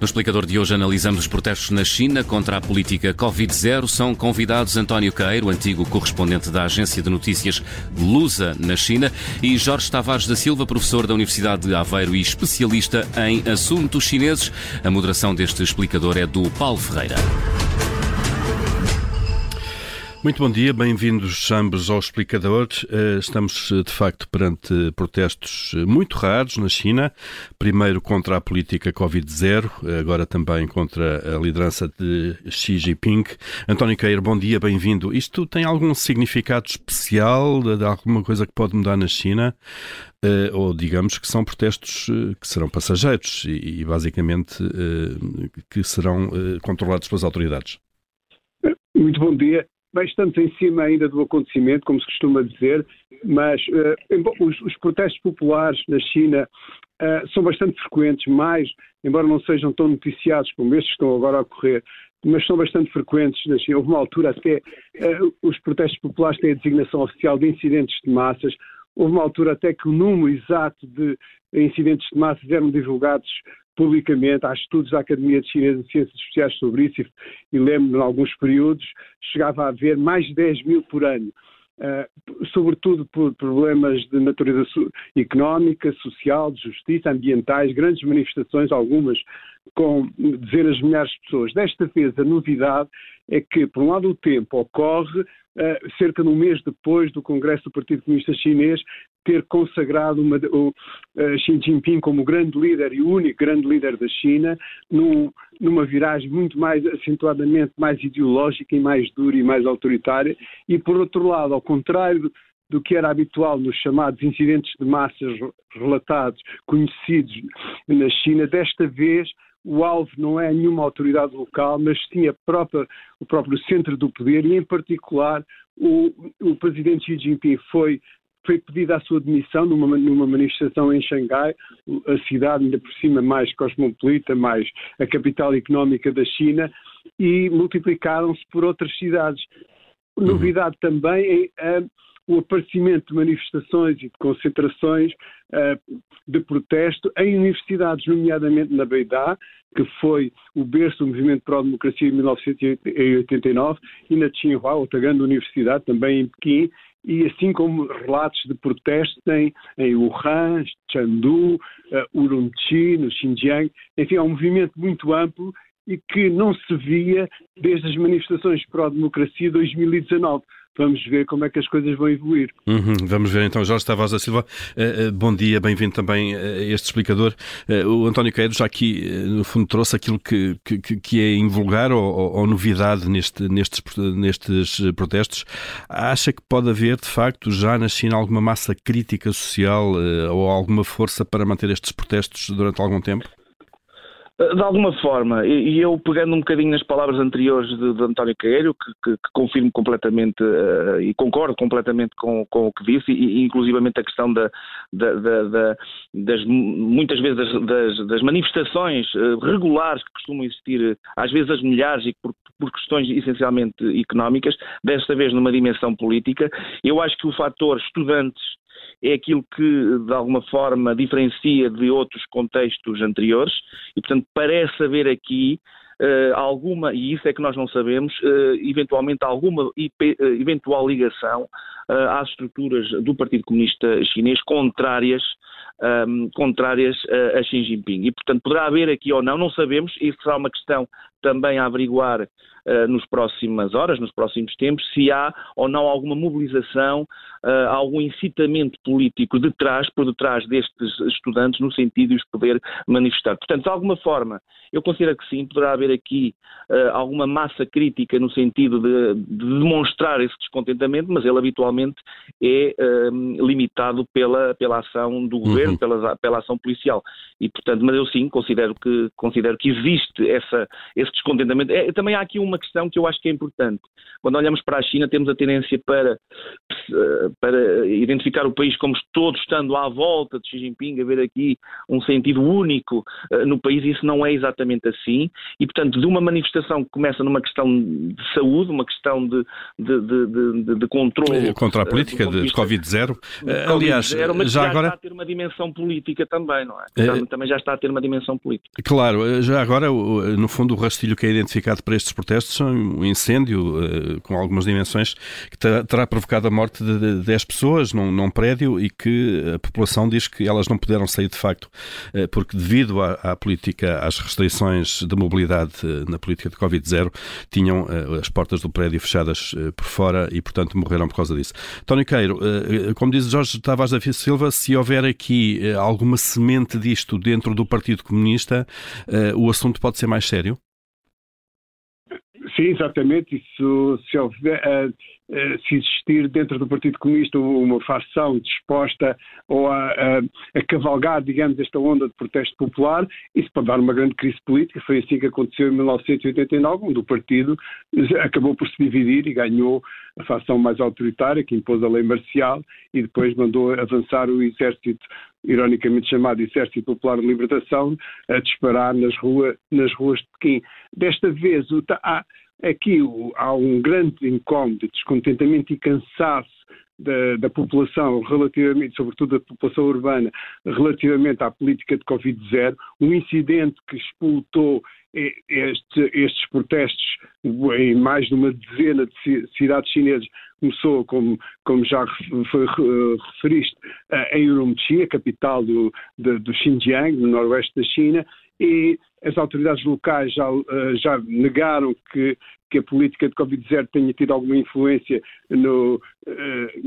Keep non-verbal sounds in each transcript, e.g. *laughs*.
No explicador de hoje analisamos os protestos na China contra a política Covid-0. São convidados António Caeiro, antigo correspondente da agência de notícias Lusa na China, e Jorge Tavares da Silva, professor da Universidade de Aveiro e especialista em assuntos chineses. A moderação deste explicador é do Paulo Ferreira. Muito bom dia, bem-vindos ambos ao Explicador. Eh, estamos, eh, de facto, perante protestos eh, muito raros na China. Primeiro contra a política Covid-0, agora também contra a liderança de Xi Jinping. António Queiro, bom dia, bem-vindo. Isto tem algum significado especial, de alguma coisa que pode mudar na China? Ou digamos que são protestos que serão passageiros e, basicamente, que serão controlados pelas autoridades? Muito bom dia bastante em cima ainda do acontecimento, como se costuma dizer, mas uh, os, os, protestos populares na China uh, são bastante frequentes, mais, embora não sejam tão noticiados como estes que estão agora a ocorrer, mas são bastante frequentes na China. Houve uma altura até uh, os protestos populares têm a designação oficial de incidentes de massas. Houve uma altura até que o número exato de incidentes de massas eram divulgados publicamente, há estudos da Academia de Ciências Sociais sobre isso, e, lembro-me, em alguns períodos, chegava a haver mais de 10 mil por ano. Uh, sobretudo por problemas de natureza económica, social, de justiça, ambientais, grandes manifestações, algumas com dezenas de milhares de pessoas. Desta vez, a novidade é que, por um lado, o tempo ocorre uh, cerca de um mês depois do Congresso do Partido Comunista Chinês ter consagrado uma, o, uh, Xi Jinping como grande líder e único grande líder da China, num, numa viragem muito mais acentuadamente mais ideológica e mais dura e mais autoritária, e por outro lado, ao contrário do, que era habitual nos chamados incidentes de massas relatados, conhecidos na China, desta vez o alvo não é nenhuma autoridade local, mas sim própria, o próprio centro do poder e, em particular, o, o presidente Xi Jinping foi foi pedida a sua demissão numa, numa, manifestação em Xangai, a cidade ainda por cima mais cosmopolita, mais a capital económica da China, e multiplicaram-se por outras cidades. Uhum. Novidade também é o aparecimento de manifestações e de concentrações uh, de protesto em universidades, nomeadamente na Beidá, que foi o berço do movimento pró-democracia em 1989, e na Tsinghua, outra grande universidade, também em Pequim, e assim como relatos de protestos em, em Wuhan, Chengdu, uh, Urumqi, no Xinjiang, enfim, é um movimento muito amplo e que não se via desde as manifestações pró-democracia de 2019 vamos ver como é que as coisas vão evoluir. Uhum, vamos ver então. Jorge Tavares da Silva, uh, bom dia, bem-vindo também a este explicador. Uh, o António Queiro já aqui, no fundo, trouxe aquilo que, que, que é invulgar ou, ou, ou novidade neste, nestes, nestes protestos. Acha que pode haver, de facto, já na China alguma massa crítica social ou alguma força para manter estes protestos durante algum tempo? Eh, de alguma forma, e eu pegando um bocadinho nas palavras anteriores de, de António Caeiro, que, que, que, confirmo completamente uh, e concordo completamente com, com, o que disse, e, e inclusivamente a questão da, da, da, das, muitas vezes das, das manifestações uh, regulares que costumam existir, às vezes as milhares e por, por questões essencialmente económicas, desta vez numa dimensão política, eu acho que o fator estudantes é aquilo que, de alguma forma, diferencia de outros contextos anteriores e, portanto, parece haver aqui uh, alguma, e isso é que nós não sabemos, uh, eventualmente alguma IP, uh, eh, eventual ligação às estruturas do Partido Comunista Chinês contrárias, um, ehm, contrárias a Xi Jinping. E, portanto, poderá haver aqui ou não, não sabemos, isso será uma questão também a averiguar uh, nos próximas horas, nos próximos tempos, se há ou não alguma mobilização, uh, algum incitamento político de trás, por detrás destes estudantes, no sentido de os poder manifestar. Portanto, de alguma forma, eu considero que sim, poderá haver aqui uh, alguma massa crítica no sentido de, de, demonstrar esse descontentamento, mas ele habitualmente é um, limitado pela, pela ação do governo, uhum. pela, pela ação policial. E, portanto, mas eu sim considero que, considero que existe essa, esse descontentamento. É, também há aqui uma questão que eu acho que é importante. Quando olhamos para a China, temos a tendência para, para identificar o país como todos estando à volta de Xi Jinping, haver aqui um sentido único uh, no país, isso não é exatamente assim. E, portanto, de uma manifestação que começa numa questão de saúde, uma questão de, de, de, de, de controle. Contra a eh, política uh, de Covid-0. Uh, aliás, já, já agora. está a ter uma dimensão política também, não é? Também já está a ter uma dimensão política. Claro, já agora, no fundo, o rastilho que é identificado para estes protestos um incêndio com algumas dimensões que terá provocado a morte de 10 pessoas num, num prédio e que a população diz que elas não puderam sair de facto porque devido à, à política, às restrições de mobilidade na política de Covid-0, tinham as portas do prédio fechadas por fora e, portanto, morreram por causa disso. António Queiro, como diz Jorge Tavares da Silva, se houver aqui alguma semente disto dentro do Partido Comunista, o assunto pode ser mais sério? Sim, exatamente. Isso, se, houver, uh, uh, se existir dentro do Partido Comunista uma facção disposta ou a, a, a, cavalgar, digamos, esta onda de protesto popular, isso pode dar uma grande crise política. Foi assim que aconteceu em 1989, onde o partido acabou por se dividir e ganhou a facção mais autoritária, que impôs a lei marcial e depois mandou avançar o exército ironicamente chamado Exército Popular de Libertação, a disparar nas, rua, nas ruas de Pequim. Desta vez, há, aqui há um grande incómodo, descontentamento e cansaço da, da, população, relativamente, sobretudo da população urbana, relativamente à política de Covid-0, um incidente que explotou este, estes protestos em mais de uma dezena de cidades chinesas. Começou, como, como já foi, referiste, em Urumqi, a capital do, do, do Xinjiang, no noroeste da China, e as autoridades locais já, eh, já negaram que, que a política de Covid-0 tenha tido alguma influência no, eh,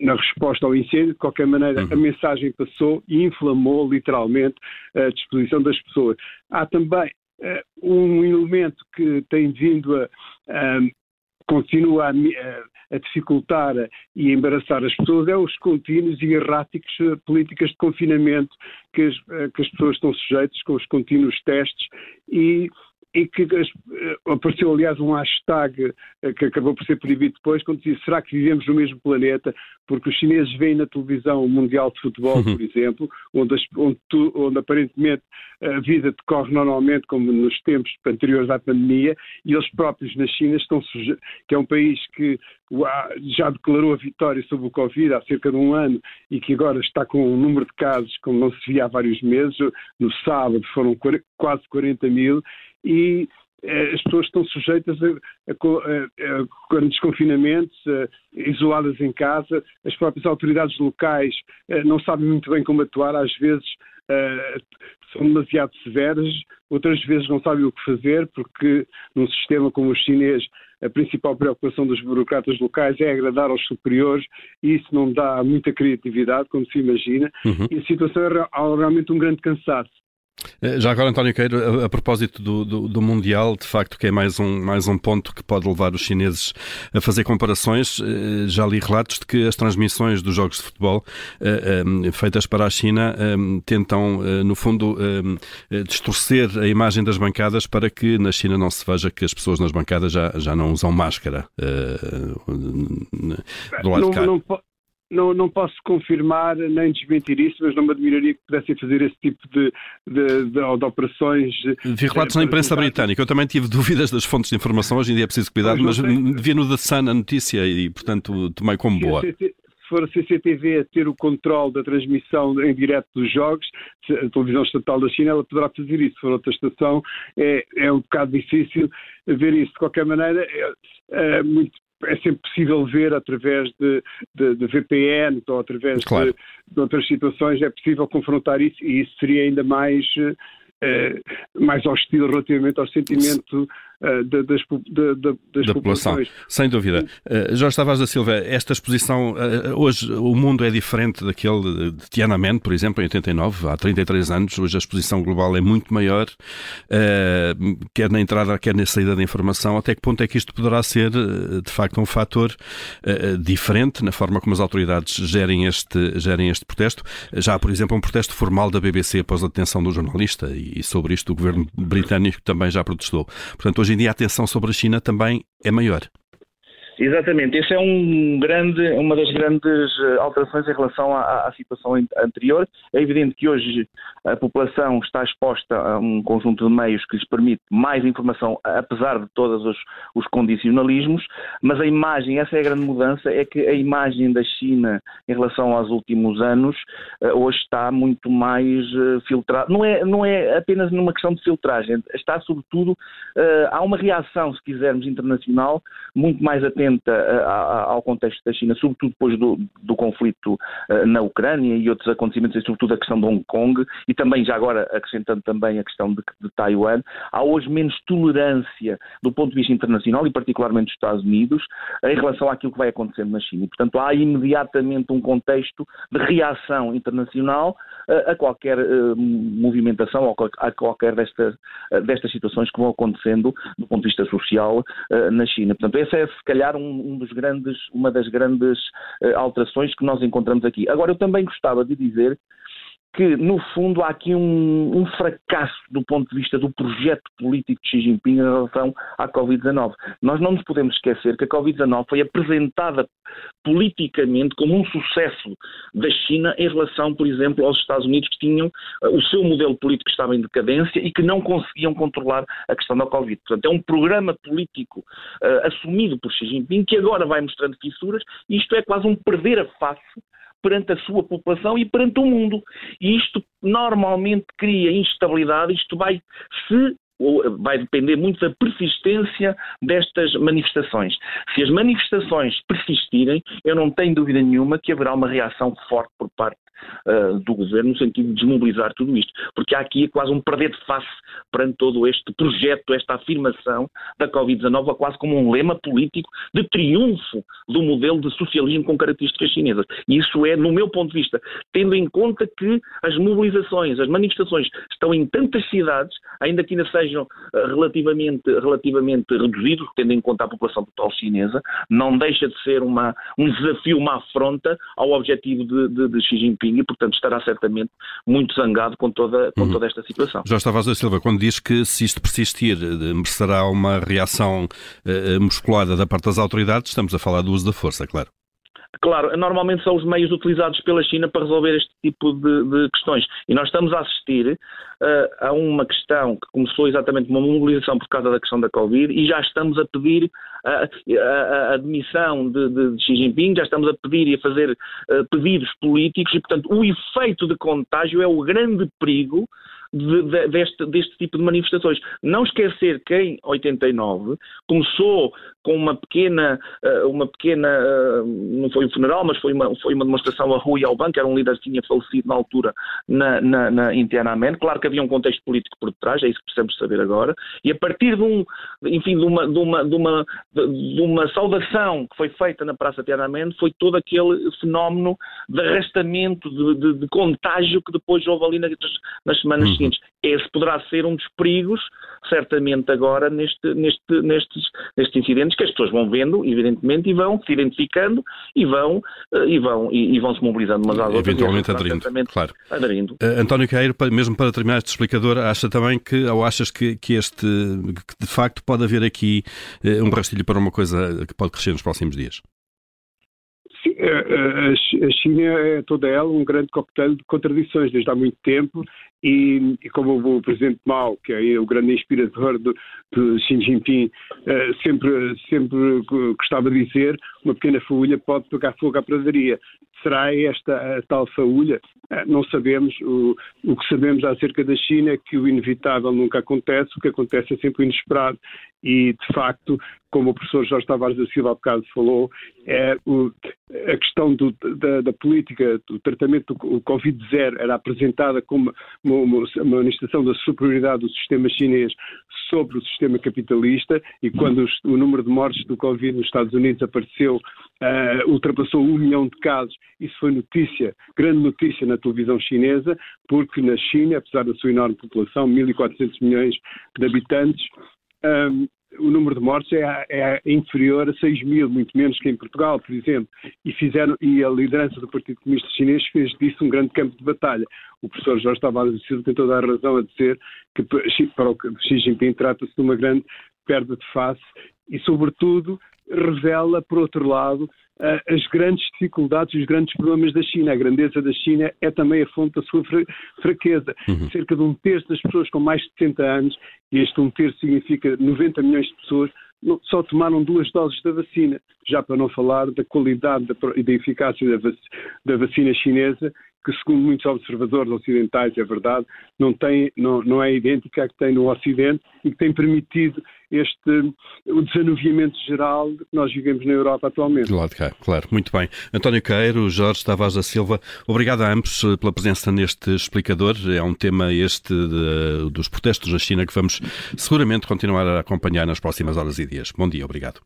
na resposta ao incêndio. De qualquer maneira, uhum. a mensagem passou e inflamou literalmente a disposição das pessoas. Há também uh, um elemento que tem vindo a, a continua a, a, dificultar e a embaraçar as pessoas é os contínuos e erráticos eh, políticas de confinamento que as, eh, que as pessoas estão sujeitas com os contínuos testes e e que apareceu, aliás, um hashtag eh, que acabou por ser proibido depois, quando dizia será que vivemos no mesmo planeta? Porque os chineses veem na televisão o Mundial de Futebol, uhum. por exemplo, onde, onde, tu, onde, aparentemente a vida decorre normalmente, como nos tempos anteriores à pandemia, e eles próprios na China estão que é um país que já declarou a vitória sobre o Covid há cerca de um ano e que agora está com um número de casos como não se via há vários meses. No sábado foram quase 40 mil e eh, as pessoas estão sujeitas a, a, a, a grandes confinamentos, isoladas em casa, as próprias autoridades locais eh, não sabem muito bem como atuar, às vezes eh, são demasiado severas, outras vezes não sabem o que fazer, porque num sistema como o chinês a principal preocupação dos burocratas locais é agradar aos superiores e isso não dá muita criatividade, como se imagina, uhum. e a situação é realmente um grande cansaço. Eh, já agora, António Queiro, a, a propósito do, do, do, Mundial, de facto, que é mais um, mais um ponto que pode levar os chineses a fazer comparações, eh, já li relatos de que as transmissões dos jogos de futebol eh, feitas para a China tentam, no fundo, distorcer a imagem das bancadas para que na China não se veja que as pessoas nas bancadas já, já não usam máscara do lado não, de cá. Não, não, não posso confirmar nem desmentir isso, mas não me admiraria que pudessem fazer esse tipo de, de, de, de operações. Vi relatos na imprensa britânica. Eu também tive *laughs* dúvidas das fontes de informação. Hoje em dia é preciso cuidar, mas, mas vi no The Sun a notícia e, portanto, tomei como boa. Se for a CCTV a ter o controle da transmissão em direto dos jogos, a televisão estatal da China, ela poderá fazer isso. Se for outra estação, é, é um bocado difícil ver isso. De qualquer maneira, é, é muito é sempre possível ver através de, de, de VPN ou através claro. de, de, outras situações, é possível confrontar isso e isso seria ainda mais, eh, mais hostil relativamente ao sentimento das, das, das da população. Sem dúvida. Uh, Jorge Tavares da Silva, esta exposição, uh, hoje o mundo é diferente daquele de Tiananmen, por exemplo, em 89, há 33 anos. Hoje a exposição global é muito maior, uh, quer na entrada, quer na saída da informação. Até que ponto é que isto poderá ser, de facto, um fator diferente na forma como as autoridades gerem este, gerem este protesto? Já há, por exemplo, um protesto formal da BBC após a detenção do jornalista e sobre isto o governo britânico também já protestou. Portanto, hoje em dia a atenção sobre a China também é maior. Exatamente, essa é um grande, uma das grandes eh, alterações em relação à, à, situação anterior. É evidente que hoje a população está exposta a um conjunto de meios que lhes permite mais informação, apesar de todos os, os condicionalismos, mas a imagem, essa é a grande mudança, é que a imagem da China em relação aos últimos anos eh, hoje está muito mais eh, filtrada. Não é, não é apenas numa questão de filtragem, está sobretudo, há uma reação, se quisermos, internacional muito mais atenta atenta ao contexto da China, sobretudo depois do, do conflito eh, na Ucrânia e outros acontecimentos, e sobretudo a questão de Hong Kong, e também, já agora, acrescentando também a questão de, de Taiwan, há hoje menos tolerância do ponto de vista internacional, e particularmente dos Estados Unidos, em relação àquilo que vai acontecendo na China. E, portanto, há imediatamente um contexto de reação internacional eh, a qualquer movimentação ou a qualquer destas, destas situações que vão acontecendo do ponto de vista social na China. Portanto, essa é, se calhar, um, um dos grandes, uma das grandes uh, alterações que nós encontramos aqui. Agora, eu também gostava de dizer que, no fundo, há aqui um, um, fracasso do ponto de vista do projeto político de Xi Jinping em relação à Covid-19. Nós não nos podemos esquecer que a Covid-19 foi apresentada politicamente como um sucesso da China em relação, por exemplo, aos Estados Unidos que tinham uh, o seu modelo político que estava em decadência e que não conseguiam controlar a questão da Covid. Portanto, é um programa político uh, assumido por Xi Jinping que agora vai mostrando fissuras e isto é quase um perder a face perante a sua população e perante o mundo. E isto normalmente cria instabilidade, isto vai se vai depender muito da persistência destas manifestações. Se as manifestações persistirem, eu não tenho dúvida nenhuma que haverá uma reação forte por parte uh, do governo no sentido de desmobilizar tudo isto, porque há aqui quase um perder de face perante todo este projeto, esta afirmação da Covid-19, quase como um lema político de triunfo do modelo de socialismo com características chinesas. E isso é, no meu ponto de vista, tendo em conta que as mobilizações, as manifestações estão em tantas cidades, ainda que ainda sejam uh, relativamente, relativamente reduzidos, tendo em conta a população total chinesa, não deixa de ser uma, um desafio, uma afronta ao objetivo de, de, de Xi Jinping e, portanto, estará certamente muito zangado com toda, com uhum. toda esta situação. Jorge Tavares da Silva, quando diz que se isto persistir merecerá uma reação uh, musculada da parte das autoridades, estamos a falar do uso da força, claro. Claro, normalmente são os meios utilizados pela China para resolver este tipo de, de questões. E nós estamos a assistir uh, a uma questão que começou exatamente uma mobilização por causa da questão da Covid e já estamos a pedir a, a, a admissão de, de, de, Xi Jinping, já estamos a pedir e a fazer uh, pedidos políticos e, portanto, o efeito de contágio é o grande perigo de, de, deste, deste tipo de manifestações. Não esquecer que em 89 começou com uma pequena, eh, uma pequena, eh, não foi um funeral, mas foi uma, foi uma demonstração a Rui Alban, que era um líder que tinha falecido na altura na, na, na Tiananmen. Claro que havia um contexto político por detrás, é isso que precisamos saber agora. E a partir de um, enfim, de uma, de uma, de uma, de uma saudação que foi feita na Praça Tiananmen, foi todo aquele fenómeno de arrastamento, de, de, de contágio que depois houve ali nas, nas semanas uhum. Seguintes. Esse poderá ser um dos perigos, certamente agora, neste, neste, nestes, nestes incidentes, que as pessoas vão vendo, evidentemente, e vão se identificando e vão, eh, e vão, e, e vão se mobilizando umas às outras. Eventualmente aderindo, claro. aderindo. Uh, António Caeiro, mesmo para terminar este explicador, acha também que, ou achas que, que este, que de facto pode haver aqui uh, um rastilho para uma coisa que pode crescer nos próximos dias? A China é toda ela um grande coquetel de contradições desde há muito tempo e, e como o presidente Mao, que é o grande inspirador de, de Xi Jinping, uh, sempre, sempre gostava de dizer, uma pequena faúlha pode pegar fogo à pradaria. Será esta tal faúlha? Uh, não sabemos. O, o que sabemos acerca da China é que o inevitável nunca acontece, o que acontece é sempre o inesperado. E, de facto, como o professor Jorge Tavares da Silva há bocado falou, é o, a questão do, da, da, política, do tratamento do Covid-0 era apresentada como uma, uma, manifestação da superioridade do sistema chinês sobre o sistema capitalista e quando os, o número de mortes do Covid nos Estados Unidos apareceu, uh, ultrapassou um milhão de casos. Isso foi notícia, grande notícia na televisão chinesa, porque na China, apesar da sua enorme população, 1.400 milhões de habitantes, um, o número de mortes é, é, inferior a 6 mil, muito menos que em Portugal, por exemplo. E, fizeram, e a liderança do Partido Comunista Chinês fez disso um grande campo de batalha. O professor Jorge Tavares de Silva tem toda a razão a dizer que para o Xi Jinping trata-se de uma grande perda de face e, sobretudo, revela, por outro lado, as grandes dificuldades e os grandes problemas da China. A grandeza da China é também a fonte da sua fraqueza. Uhum. Cerca de um terço das pessoas com mais de 70 anos, e este um terço significa 90 milhões de pessoas, só tomaram duas doses da vacina, já para não falar da qualidade e da eficácia da vacina chinesa, que segundo muitos observadores ocidentais, é verdade, não, tem, não, não é idêntica à que tem no Ocidente e que tem permitido este, o desanuviamento geral que nós vivemos na Europa atualmente. Claro, claro, muito bem. António Queiro, Jorge Tavares da Silva, obrigado a ambos eh, pela presença neste explicador. É um tema este de, dos protestos na China que vamos seguramente continuar a acompanhar nas próximas horas e dias. Bom dia, obrigado.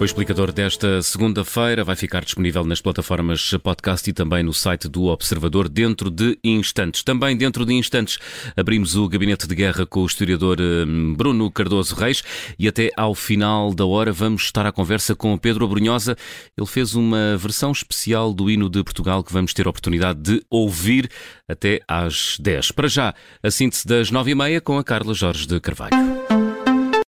O explicador desta segunda-feira vai ficar disponível nas plataformas podcast e também no site do Observador dentro de instantes. Também dentro de instantes abrimos o gabinete de guerra com o historiador hum, Bruno Cardoso Reis e até ao final da hora vamos estar à conversa com Pedro Abrunhosa. Ele fez uma versão especial do hino de Portugal que vamos ter a oportunidade de ouvir até às 10. Para já, a síntese das 9 e meia com a Carla Jorge de Carvalho.